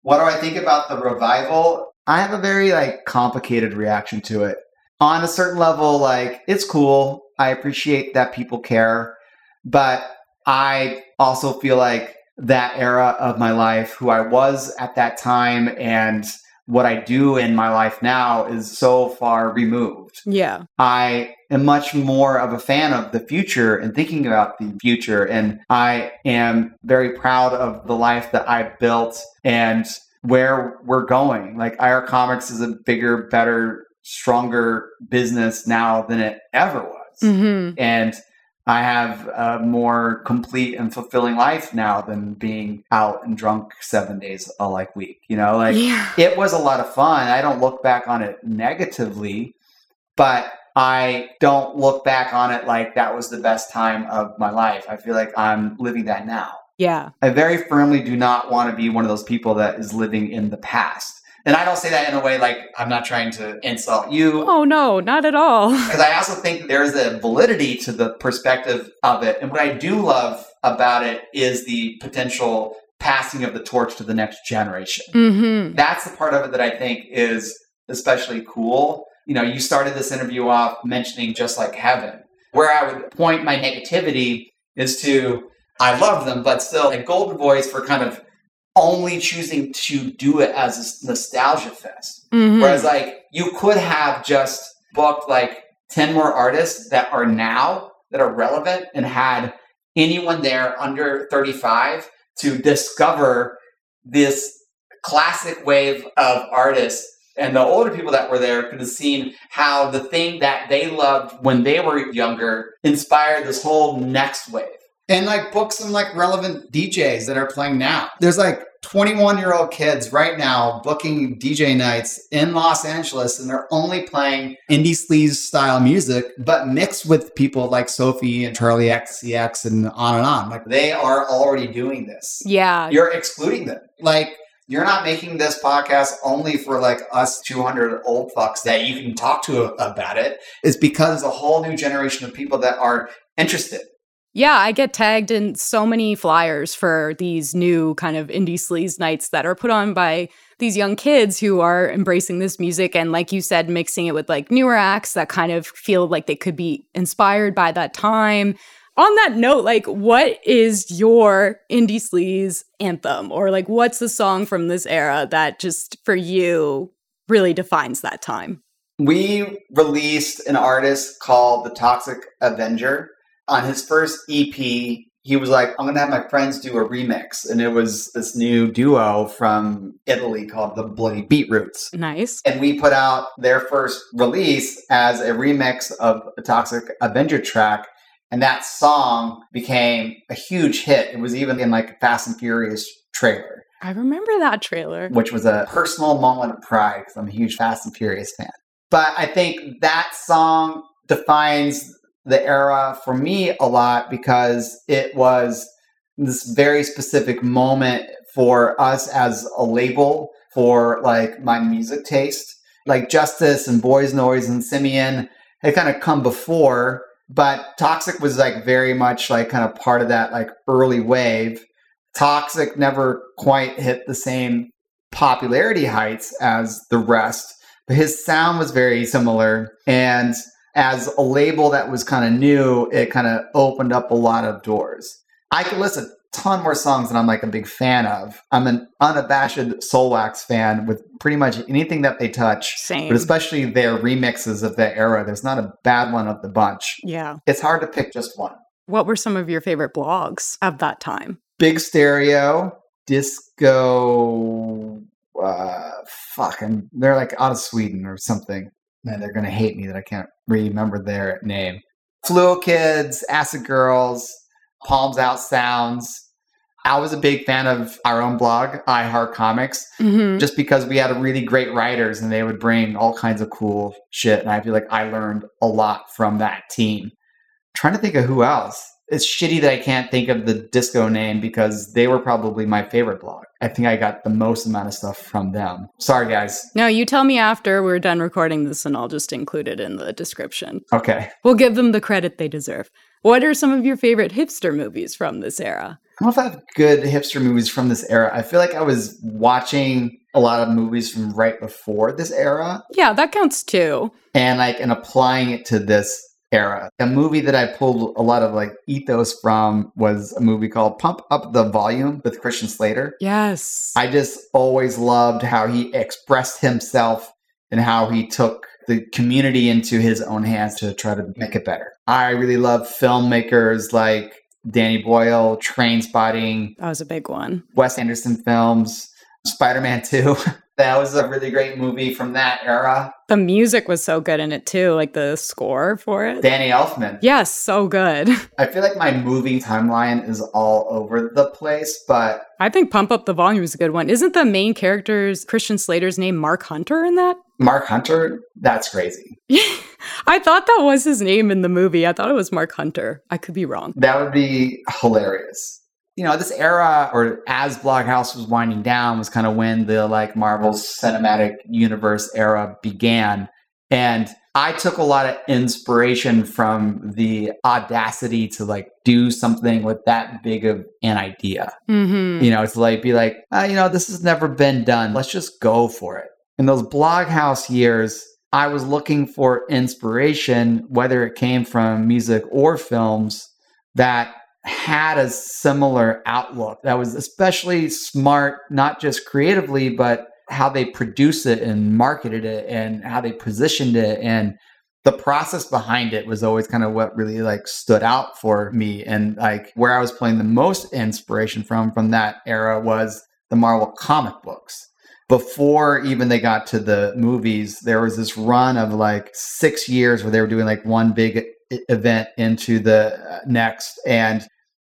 What do I think about the revival? I have a very like complicated reaction to it. On a certain level, like it's cool. I appreciate that people care, but I also feel like that era of my life, who I was at that time, and what I do in my life now is so far removed. Yeah. I am much more of a fan of the future and thinking about the future. And I am very proud of the life that I built and where we're going. Like IHEARTCOMIX is a bigger, better, stronger business now than it ever was. Mm-hmm. And I have a more complete and fulfilling life now than being out and drunk seven days a like week. You know, like yeah. it was a lot of fun. I don't look back on it negatively, but I don't look back on it like that was the best time of my life. I feel like I'm living that now. Yeah. I very firmly do not want to be one of those people that is living in the past. And I don't say that in a way like I'm not trying to insult you. Oh, no, not at all. Because I also think there's a validity to the perspective of it. And what I do love about it is the potential passing of the torch to the next generation. Mm-hmm. That's the part of it that I think is especially cool. You know, you started this interview off mentioning just like heaven. Where I would point my negativity is to I love them, but still a Goldenvoice for kind of only choosing to do it as a nostalgia fest. Mhm. Whereas like you could have just booked like 10 more artists that are now that are relevant and had anyone there under 35 to discover this classic wave of artists and the older people that were there could have seen how the thing that they loved when they were younger inspired this whole next wave And like book some like relevant DJs that are playing now. There's like 21 year old kids right now booking DJ nights in Los Angeles and they're only playing indie sleaze style music, but mixed with people like Sophie and Charli XCX and on and on. Like they are already doing this Yeah. you're excluding them. Like you're not making this podcast only for like us 200 old fucks that you can talk to about it. It's because a whole new generation of people that are interested. Yeah, I get tagged in so many flyers for these new kind of indie sleaze nights that are put on by these young kids who are embracing this music and, like you said, mixing it with like newer acts that kind of feel like they could be inspired by that time. On that note, like, what is your indie sleaze anthem? Or like, what's the song from this era that just for you really defines that time? We released an artist called the Toxic Avenger. On his first EP, he was like, I'm going to have my friends do a remix. And it was this new duo from Italy called the Bloody Beetroots. Nice. and we put out their first release as a remix of a Toxic Avenger track. And that song became a huge hit. It was even in like a Fast and Furious trailer, I remember that trailer. which was a personal moment of pride because I'm a huge Fast and Furious fan. But I think that song defines the era for me a lot because it was this very specific moment for us as a label for like my music taste. Like Justice and Boys Noize and Simeon had kind of come before, but Toxic was like very much like kind of part of that like early wave. Toxic never quite hit the same popularity heights as the rest, but his sound was very similar. And as a label that was kind of new, it kind of opened up a lot of doors. I could listen a ton more songs that I'm like a big fan of. I'm an unabashed Soulwax fan with pretty much anything that they touch, Same. but especially their remixes of that era. There's not a bad one of the bunch. yeah. It's hard to pick just one. What were some of your favorite blogs of that time? Big Stereo, Disco, uh, fucking, they're like out of Sweden or something. Man, they're gonna hate me that I can't remember their name. Fluo Kids, Acid Girls, Palms Out Sounds. I was a big fan of our own blog, IHEARTCOMIX, Mhm. just because we had really great writers and they would bring all kinds of cool shit. And I feel like I learned a lot from that team. trying to think of who else. It's shitty that I can't think of the disco name because they were probably my favorite blog. I think I got the most amount of stuff from them. Sorry, guys. No, you tell me after we're done recording this and I'll just include it in the description. Okay. We'll give them the credit they deserve. What are some of your favorite hipster movies from this era? I don't know if I have good hipster movies from this era. I feel like I was watching a lot of movies from right before this era Yeah, that counts too. and like and applying it to this era. A movie that I pulled a lot of like ethos from was a movie called Pump Up the Volume with Christian Slater. Yes. I just always loved how he expressed himself and how he took the community into his own hands to try to make it better. I really love filmmakers like Danny Boyle, Trainspotting, that was a big one. Wes Anderson films, Spider Man 2. that was a really great movie from that era. The music was so good in it too, like the score for it. Danny Elfman. Yes, so good. I feel like my movie timeline is all over the place, but I think Pump Up the Volume is a good one. Isn't the main character's Christian Slater's name Mark Hunter in that? Mark Hunter, that's crazy. I thought that was his name in the movie. I thought it was Mark Hunter. I could be wrong. That would be hilarious. You know, this era, or as Bloghouse was winding down, was kind of when the like Marvel Cinematic Universe era began. And I took a lot of inspiration from the audacity to like do something with that big of an idea. Mm-hmm. You know, to like be like, uh, you know, this has never been done. Let's just go for it. In those Bloghouse years, I was looking for inspiration, whether it came from music or films, that had a similar outlook that was especially smart, not just creatively, but how they produced it and marketed it and how they positioned it. And the process behind it was always kind of what really like stood out for me. And like where i was pulling the most inspiration from from that era was the marvel comic books. Before even they got to the movies there was this run of like six years where they were doing like one big event into the uh, next. And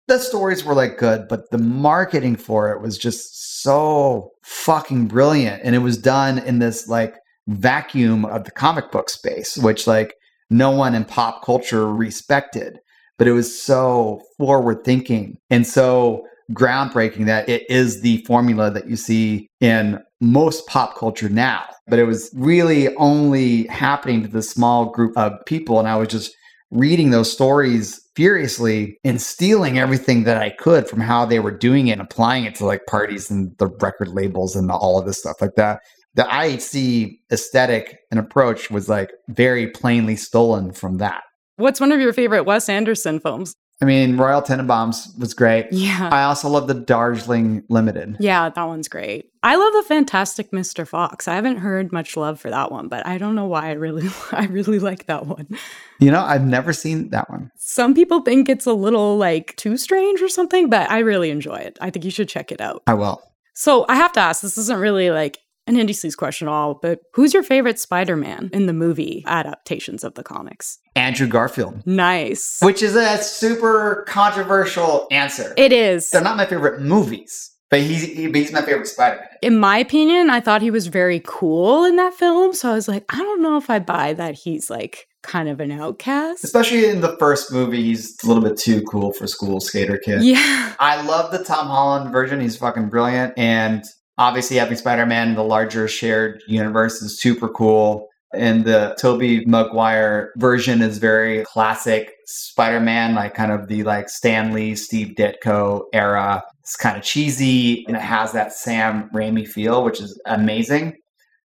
the stories were like good but the marketing for it was just so fucking brilliant. And it was done in this like vacuum of the comic book space which like no one in pop culture respected. But it was so forward thinking and so groundbreaking that it is the formula that you see in most pop culture now. But it was really only happening to this small group of people and i was just reading those stories furiously and stealing everything that I could from how they were doing it and applying it to like parties and the record labels and all of this stuff like that. The IHC aesthetic and approach was like very plainly stolen from that. What's one of your favorite Wes Anderson films? I mean, Royal Tenenbaums was great. Yeah. I also love the Darjeeling Limited. Yeah, that one's great. I love the Fantastic Mr. Fox. I haven't heard much love for that one, but I don't know why I really I really like that one. You know, I've never seen that one. Some people think it's a little like too strange or something, but I really enjoy it. I think you should check it out. I will. So I have to ask, this isn't really like an indie sleaze question at all, but who's your favorite Spider-Man in the movie adaptations of the comics? Andrew Garfield, Nice. which is a super controversial answer. It is. They're not my favorite movies, but he's, he, he's my favorite Spider-Man. in my opinion, I thought he was very cool in that film. So I was like, I don't know if I buy that he's like kind of an outcast. Especially in the first movie, he's a little bit too cool for school skater kid. Yeah. I love the Tom Holland version. He's fucking brilliant. And obviously having Spider-Man in the larger shared universe is super cool. And the Tobey Maguire version is very classic Spider-Man, like kind of the like Stan Lee Steve Ditko era. It's kind of cheesy and it has that Sam Raimi feel, which is amazing.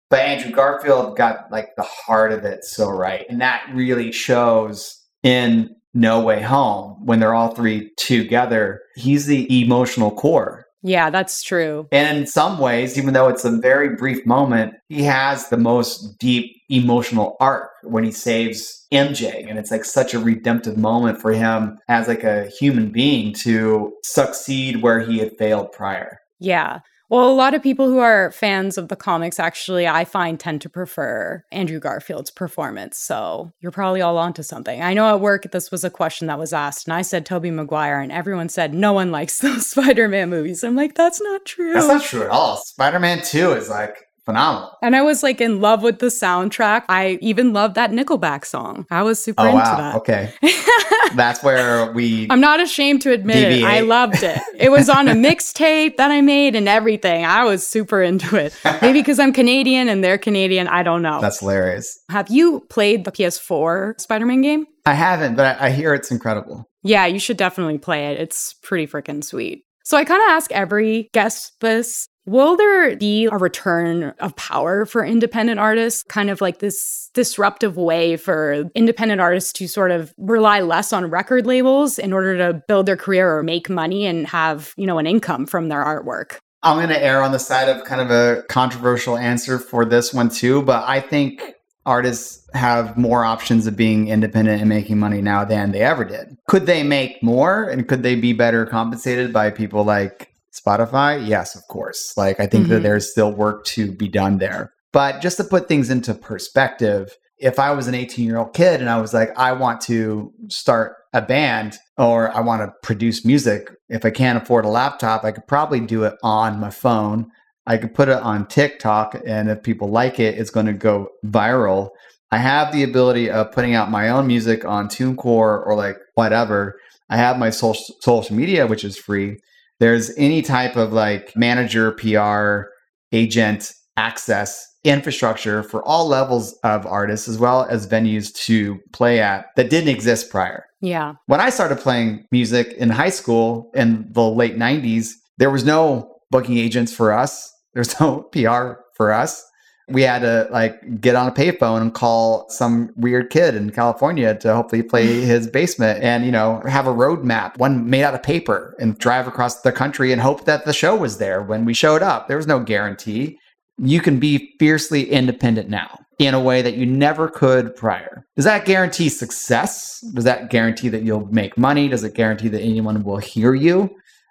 But Andrew Garfield got like the heart of it so right. And that really shows in No Way Home when they're all three together. He's the emotional core. Yeah, that's true. And in some ways, even though it's a very brief moment, he has the most deep emotional arc when he saves MJ. And it's like such a redemptive moment for him as like a human being to succeed where he had failed prior. Yeah. Well, a lot of people who are fans of the comics actually, I find, tend to prefer Andrew Garfield's performance. So you're probably all onto something. I know at work this was a question that was asked, and I said Tobey Maguire, and everyone said no one likes those Spider-Man movies. I'm like, that's not true. That's not true at all. Spider-Man 2 is like phenomenal. And I was like in love with the soundtrack. I even loved that Nickelback song. I was super Oh into wow. that. Okay. That's where we I'm not ashamed to admit it. I loved it. It was on a mixtape that I made and everything. I was super into it. Maybe because I'm Canadian and they're Canadian. I don't know. That's hilarious. Have you played the PS4 Spider Man game? I haven't, but I, I hear it's incredible. Yeah, you should definitely play it. It's pretty freaking sweet. So I kind of ask every guest this. Will there be a return of power for independent artists? Kind of like this disruptive way for independent artists to sort of rely less on record labels in order to build their career or make money and have, you know, an income from their artwork. I'm going to err on the side of kind of a controversial answer for this one too, but I think artists have more options of being independent and making money now than they ever did. Could they make more and could they be better compensated by people like Spotify? Yes, of course. Like I think that Mhm. there's still work to be done there. But just to put things into perspective, if I was an 18 year old kid and I was like, I want to start a band or I want to produce music, if I can't afford a laptop, I could probably do it on my phone. I could put it on TikTok, and if people like it, it's going to go viral. I have the ability of putting out my own music on TuneCore or like whatever. I have my social social media, which is free. There's any type of like manager, PR, agent access infrastructure for all levels of artists as well as venues to play at that didn't exist prior. Yeah. When I started playing music in high school in the late 90s, there was no booking agents for us. There's no PR for us. We had to like get on a payphone and call some weird kid in California to hopefully play his basement and, you know, have a road map, one made out of paper and drive across the country and hope that the show was there when we showed up. There was no guarantee. You can be fiercely independent now in a way that you never could prior. Does that guarantee success? Does that guarantee that you'll make money? Does it guarantee that anyone will hear you?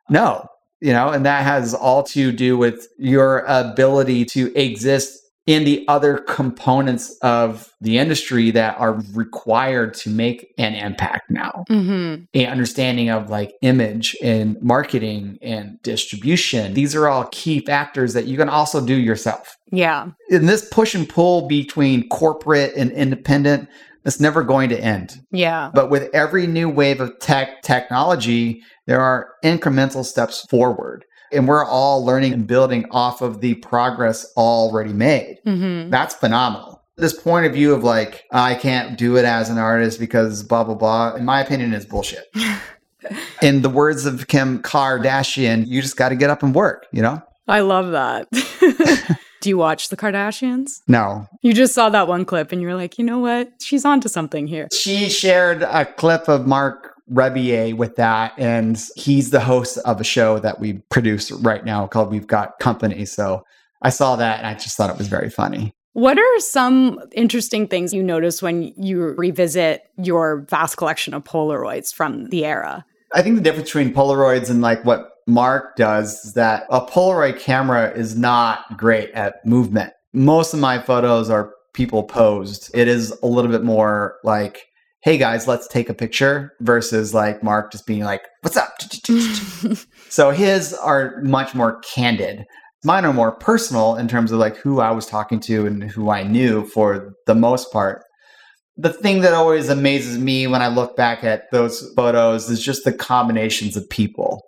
No. You know, and that has all to do with your ability to exist in the other components of the industry that are required to make an impact now. Mm-hmm. A understanding of like image and marketing and distribution. These are all key factors that you can also do yourself Yeah. in this push and pull between corporate and independent, it's never going to end. Yeah. But with every new wave of tech technology, there are incremental steps forward. And we're all learning and building off of the progress already made. Mm-hmm. That's phenomenal. This point of view of like, I can't do it as an artist because blah, blah, blah, in my opinion, is bullshit. in the words of Kim Kardashian, you just got to get up and work, you know? I love that. Do you watch the Kardashians? No, You just saw that one clip and you're like, you know what? She's onto something here. she shared a clip of Marc Rebillet with that, and he's the host of a show that we produce right now called We've Got Company. So I saw that and I just thought it was very funny. What are some interesting things you notice when you revisit your vast collection of Polaroids from the era? I think the difference between Polaroids and like what Mark does is that a Polaroid camera is not great at movement. Most of my photos are people posed. It is a little bit more like, hey guys, let's take a picture versus like Mark just being like, what's up? So his are much more candid. Mine are more personal in terms of like who I was talking to and who I knew for the most part. The thing that always amazes me when I look back at those photos is just the combinations of people.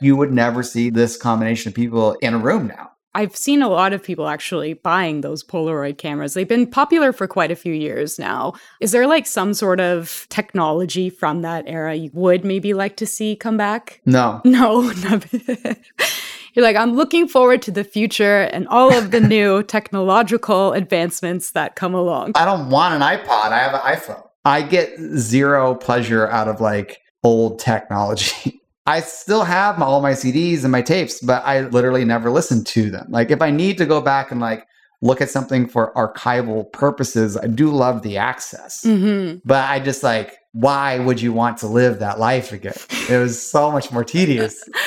You would never see this combination of people in a room now. I've seen a lot of people actually buying those Polaroid cameras. They've been popular for quite a few years now. Is there like some sort of technology from that era you would maybe like to see come back? No. No, You're like, I'm looking forward to the future and all of the new technological advancements that come along. I don't want an iPod. I have an iPhone. I get zero pleasure out of like old technology. I still have my, all my CDs and my tapes, but I literally never listen to them. Like if I need to go back and like look at something for archival purposes, I do love the access. hmm But I just like, why would you want to live that life again? It was so much more tedious.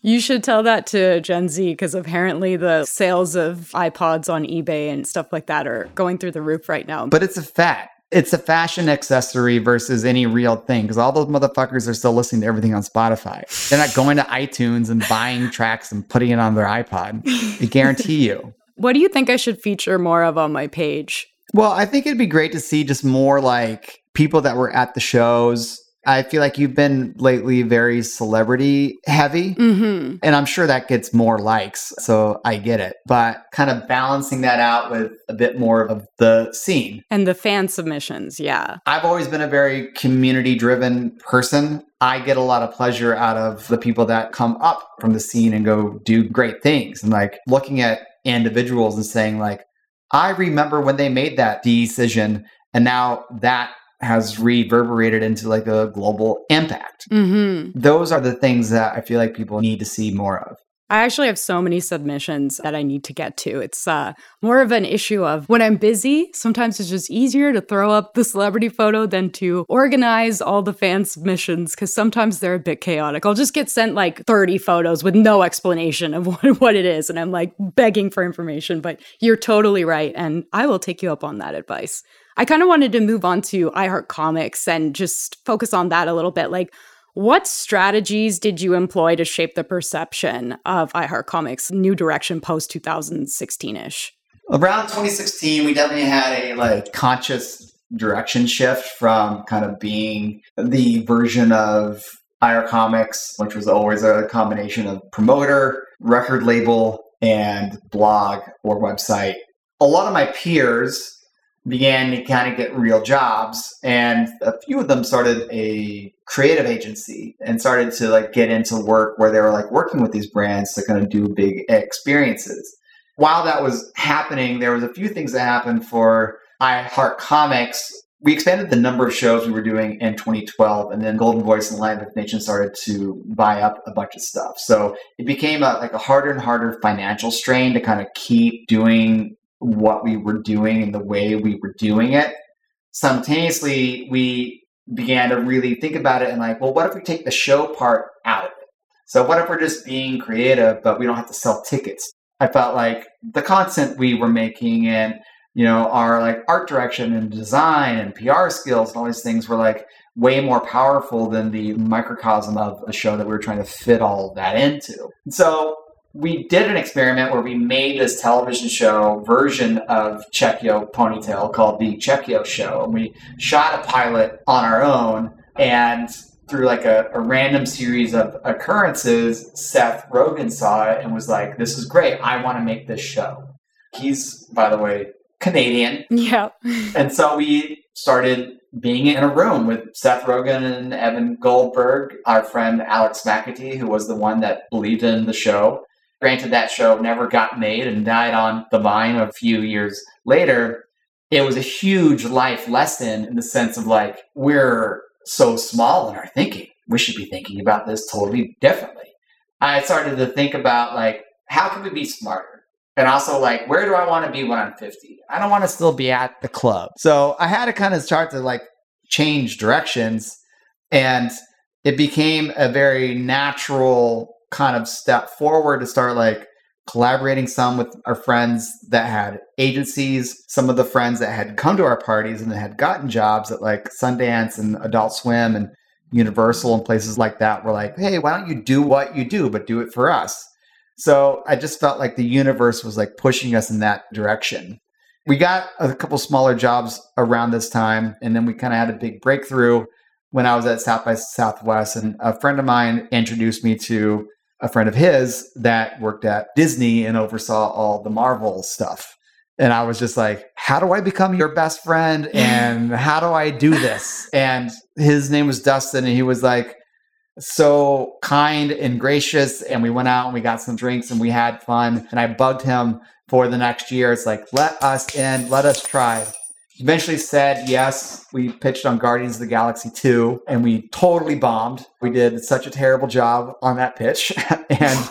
You should tell that to Gen Z because apparently the sales of iPods on eBay and stuff like that are going through the roof right now. But it's a fat. It's a fashion accessory versus any real thing because all those motherfuckers are still listening to everything on Spotify. They're not going to iTunes and buying tracks and putting it on their iPod. I guarantee you. What do you think I should feature more of on my page? Well, I think it'd be great to see just more like people that were at the shows. I feel like you've been lately very celebrity heavy, Mm-hmm. and I'm sure that gets more likes. So I get it. But kind of balancing that out with a bit more of the scene. And the fan submissions, yeah. I've always been a very community driven person. I get a lot of pleasure out of the people that come up from the scene and go do great things. And like looking at individuals and saying, like, I remember when they made that decision, and now that has reverberated into like a global impact. Mm-hmm. Those are the things that I feel like people need to see more of. I actually have so many submissions that I need to get to. It's uh, more of an issue of when I'm busy, sometimes it's just easier to throw up the celebrity photo than to organize all the fan submissions because sometimes they're a bit chaotic. I'll just get sent like 30 photos with no explanation of what, what it is. And I'm like begging for information, but you're totally right. And I will take you up on that advice. I kind of wanted to move on to IHEARTCOMIX and just focus on that a little bit. Like, what strategies did you employ to shape the perception of IHEARTCOMIX' new direction post 2016 ish? Around 2016, we definitely had a like conscious direction shift from kind of being the version of IHEARTCOMIX, which was always a combination of promoter, record label, and blog or website. A lot of my peers began to kind of get real jobs and a few of them started a creative agency and started to like get into work where they were like working with these brands to kind of do big experiences. While that was happening there was a few things that happened for IHEARTCOMIX. We expanded the number of shows we were doing in 2012 and then Goldenvoice and live nation started to buy up a bunch of stuff. So it became a, like a harder and harder financial strain to kind of keep doing what we were doing and the way we were doing it. Simultaneously, we began to really think about it and like, well, what if we take the show part out of it? So what if we're just being creative, but we don't have to sell tickets? I felt like the content we were making and you know our like art direction and design and PR skills and all these things were like way more powerful than the microcosm of a show that we were trying to fit all that into. So we did an experiment where we made this television show version of Check Yo' Ponytail called the Check Yo Show. And we shot a pilot on our own and through like a, a, random series of occurrences, Seth Rogen saw it and was like, This is great. I want to make this show. He's, by the way, Canadian. Yeah. and so we started being in a room with Seth Rogen and Evan Goldberg, our friend Alex McAtee, who was the one that believed in the show. Granted, that show never got made and died on the vine a few years later. It was a huge life lesson in the sense of like, we're so small in our thinking. We should be thinking about this totally differently. I started to think about like, how can we be smarter? And also like, where do I want to be when I'm 50? I don't want to still be at the club. So I had to kind of start to like change directions and it became a very natural kind of step forward to start like collaborating some with our friends that had agencies, some of the friends that had come to our parties and had gotten jobs at like Sundance and Adult Swim and Universal and places like that were like, hey, why don't you do what you do, but do it for us? So I just felt like the universe was like pushing us in that direction. We got a couple smaller jobs around this time, and then we kind of had a big breakthrough when I was at South by Southwest. And a friend of mine introduced me to a friend of his that worked at Disney and oversaw all the Marvel stuff. And I was just like, how do I become your best friend? And how do I do this? And his name was Dustin. And he was like, so kind and gracious. And we went out and we got some drinks and we had fun. And I bugged him for the next year. It's like, let us in, let us try. Eventually said yes. We pitched on Guardians of the Galaxy 2 and we totally bombed. We did such a terrible job on that pitch. and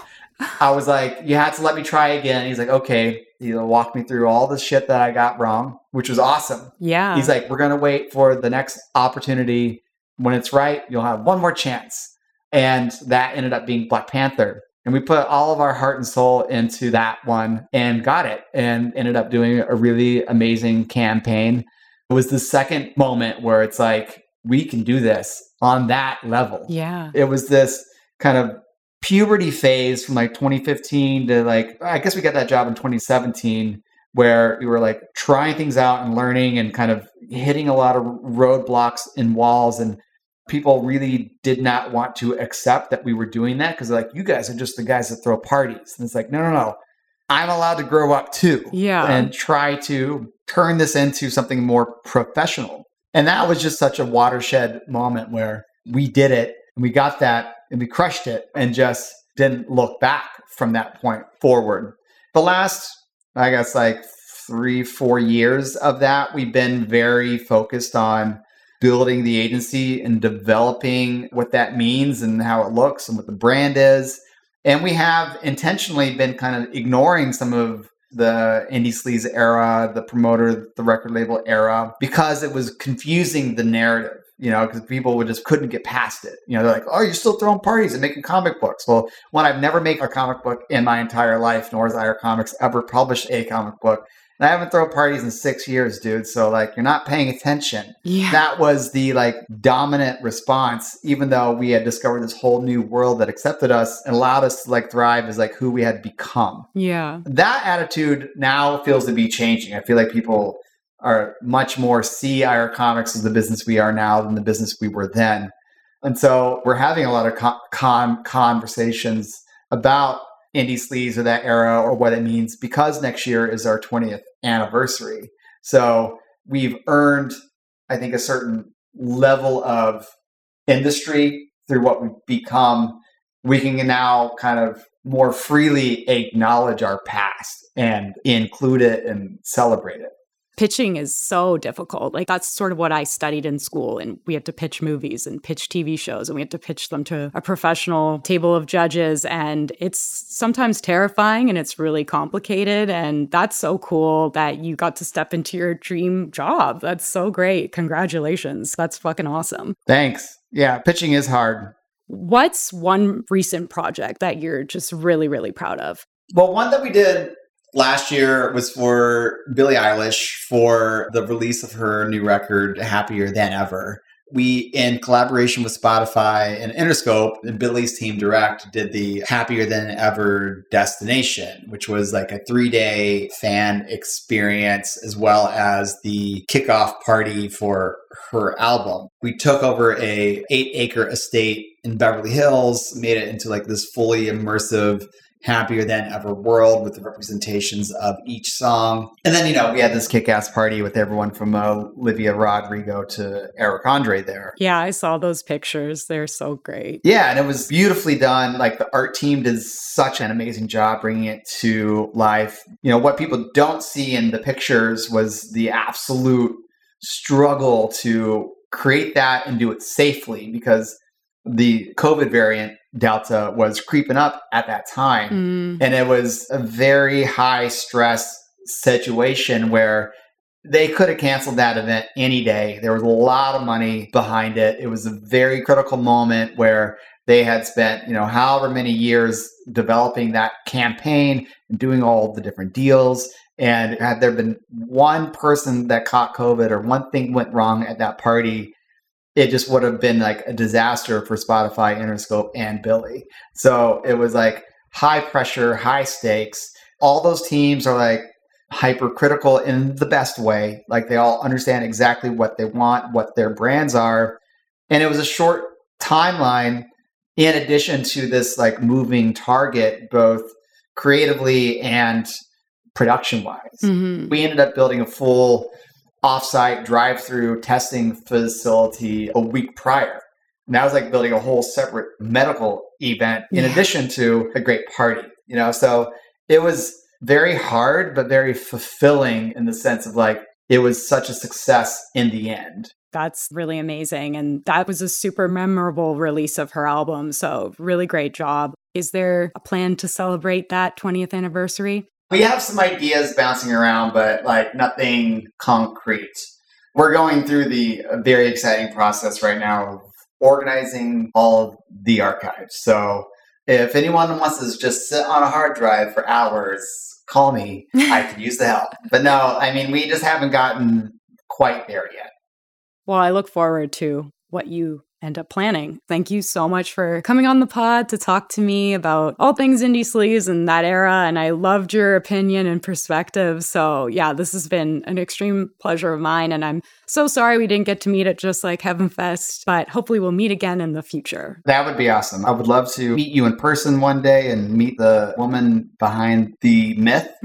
I was like, you had to let me try again. He's like, okay. He walked me through all the shit that I got wrong, which was awesome. Yeah. He's like, we're going to wait for the next opportunity. When it's right, you'll have one more chance. And that ended up being Black Panther. And we put all of our heart and soul into that one and got it and ended up doing a really amazing campaign. It was the second moment where it's like, we can do this on that level. Yeah. It was this kind of puberty phase from like 2015 to like, I guess we got that job in 2017 where we were like trying things out and learning and kind of hitting a lot of roadblocks and walls and people really did not want to accept that we were doing that because like you guys are just the guys that throw parties. And it's like no no no. I'm allowed to grow up too Yeah. and try to turn this into something more professional. And that was just such a watershed moment where we did it and we got that and we crushed it and just didn't look back from that point forward. The last I guess like three, four years of that, we've been very focused on building the agency and developing what that means and how it looks and what the brand is. And we have intentionally been kind of ignoring some of the indie sleaze era, the promoter, the record label era, because it was confusing the narrative, you know, because people would just couldn't get past it. You know, they're like, oh, you're still throwing parties and making comic books. Well, one, I've never made a comic book in my entire life, nor has IHEARTCOMIX ever published a comic book. And I haven't thrown parties in six years, dude. So like you're not paying attention. Yeah. That was the like dominant response, even though we had discovered this whole new world that accepted us and allowed us to like thrive as like who we had become yeah. that attitude now feels to be changing. I feel like people are much more see IHEARTCOMIX as the business we are now than the business we were then. And so we're having a lot of con, con conversations about indie sleaze or that era or what it means because next year is our 20th anniversary. So we've earned, I think, a certain level of industry through what we've become. We can now kind of more freely acknowledge our past and include it and celebrate it. Pitching is so difficult. Like that's sort of what I studied in school and we had to pitch movies and pitch TV shows and we had to pitch them to a professional table of judges and it's sometimes terrifying and it's really complicated and that's so cool that you got to step into your dream job. That's so great. Congratulations. That's fucking awesome. Thanks. Yeah, pitching is hard. What's one recent project that you're just really really proud of? Well, one that we did last year was for Billie Eilish for the release of her new record, Happier Than Ever. We, in collaboration with Spotify and Interscope and Billie's team direct, did the Happier Than Ever destination, which was like a three day fan experience as well as the kickoff party for her album. We took over a eight acre estate in Beverly Hills, made it into like this fully immersive happier than ever world with the representations of each song. And then, you know, we had this kick ass party with everyone from uh, Olivia Rodrigo to Eric Andre there. Yeah, I saw those pictures. They're so great. Yeah, and it was beautifully done. Like the art team did such an amazing job bringing it to life. You know, what people don't see in the pictures was the absolute struggle to create that and do it safely because the COVID variant Delta was creeping up at that time. Mm, And it was a very high stress situation where they could have canceled that event any day. There was a lot of money behind it. It was a very critical moment where they had spent, you know, however many years developing that campaign and doing all the different deals. And had there been one person that caught COVID or one thing went wrong at that party, it just would have been like a disaster for Spotify, Interscope, and Billie. So it was like high pressure, high stakes. All those teams are like hypercritical in the best way. Like they all understand exactly what they want, what their brands are. And it was a short timeline in addition to this like moving target, both creatively and production wise. mhm. We ended up building a full offsite drive-through testing facility a week prior. And that was like building a whole separate medical event in Yeah. addition to a great party, you know? So it was very hard, but very fulfilling in the sense of like, it was such a success in the end. That's really amazing. And that was a super memorable release of her album. So, really great job. Is there a plan to celebrate that 20th anniversary? We have some ideas bouncing around, but like nothing concrete. We're going through the very exciting process right now of organizing all of the archives. So If anyone wants to just sit on a hard drive for hours, call me. I could use the help. But no, I mean, we just haven't gotten quite there yet. Well, I look forward to what you end up planning. Thank you so much for coming on the pod to talk to me about all things Indie sleaze and that era. And I loved your opinion and perspective. So, yeah, this has been an extreme pleasure of mine. And I'm so sorry we didn't get to meet at Just Like Heaven Fest, but hopefully we'll meet again in the future. That would be awesome. I would love to meet you in person one day and meet the woman behind the myth.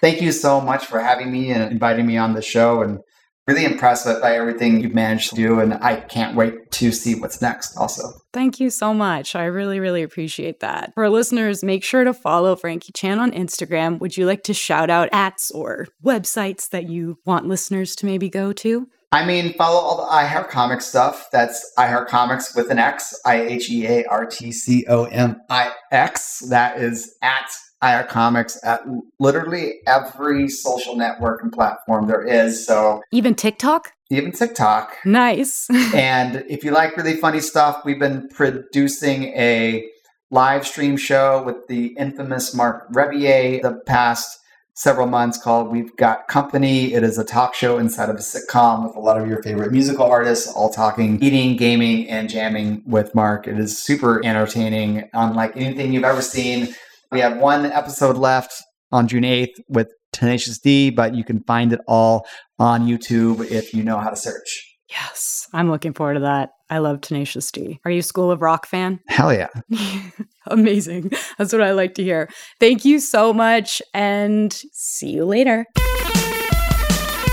Thank you so much for having me and inviting me on the show. And really impressed by everything you've managed to do and i can't wait to see what's next also. Thank you so much. I really really appreciate that. For listeners make sure to follow Franki Chan on instagram. Would you like to shout out ats or websites that you want listeners to maybe go to? I mean, follow all the IHEARTCOMIX stuff. That's IHEARTCOMIX with an X, I H E A R T C O M I X. That is at IHEARTCOMIX at literally every social network and platform there is. So even TikTok? Even TikTok. Nice. and if you like really funny stuff, we've been producing a live stream show with the infamous Marc Rebillet the past several months called We've Got Company. It is a talk show inside of a sitcom with a lot of your favorite musical artists, all talking, eating, gaming, and jamming with Marc. It is super entertaining, unlike anything you've ever seen. We have one episode left on June 8th with Tenacious D, but you can find it all on YouTube if you know how to search. Yes, I'm looking forward to that. I love Tenacious D. Are you a School of Rock fan? Hell yeah. Amazing. That's what I like to hear. Thank you so much and see you later.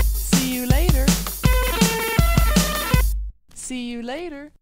See you later. See you later.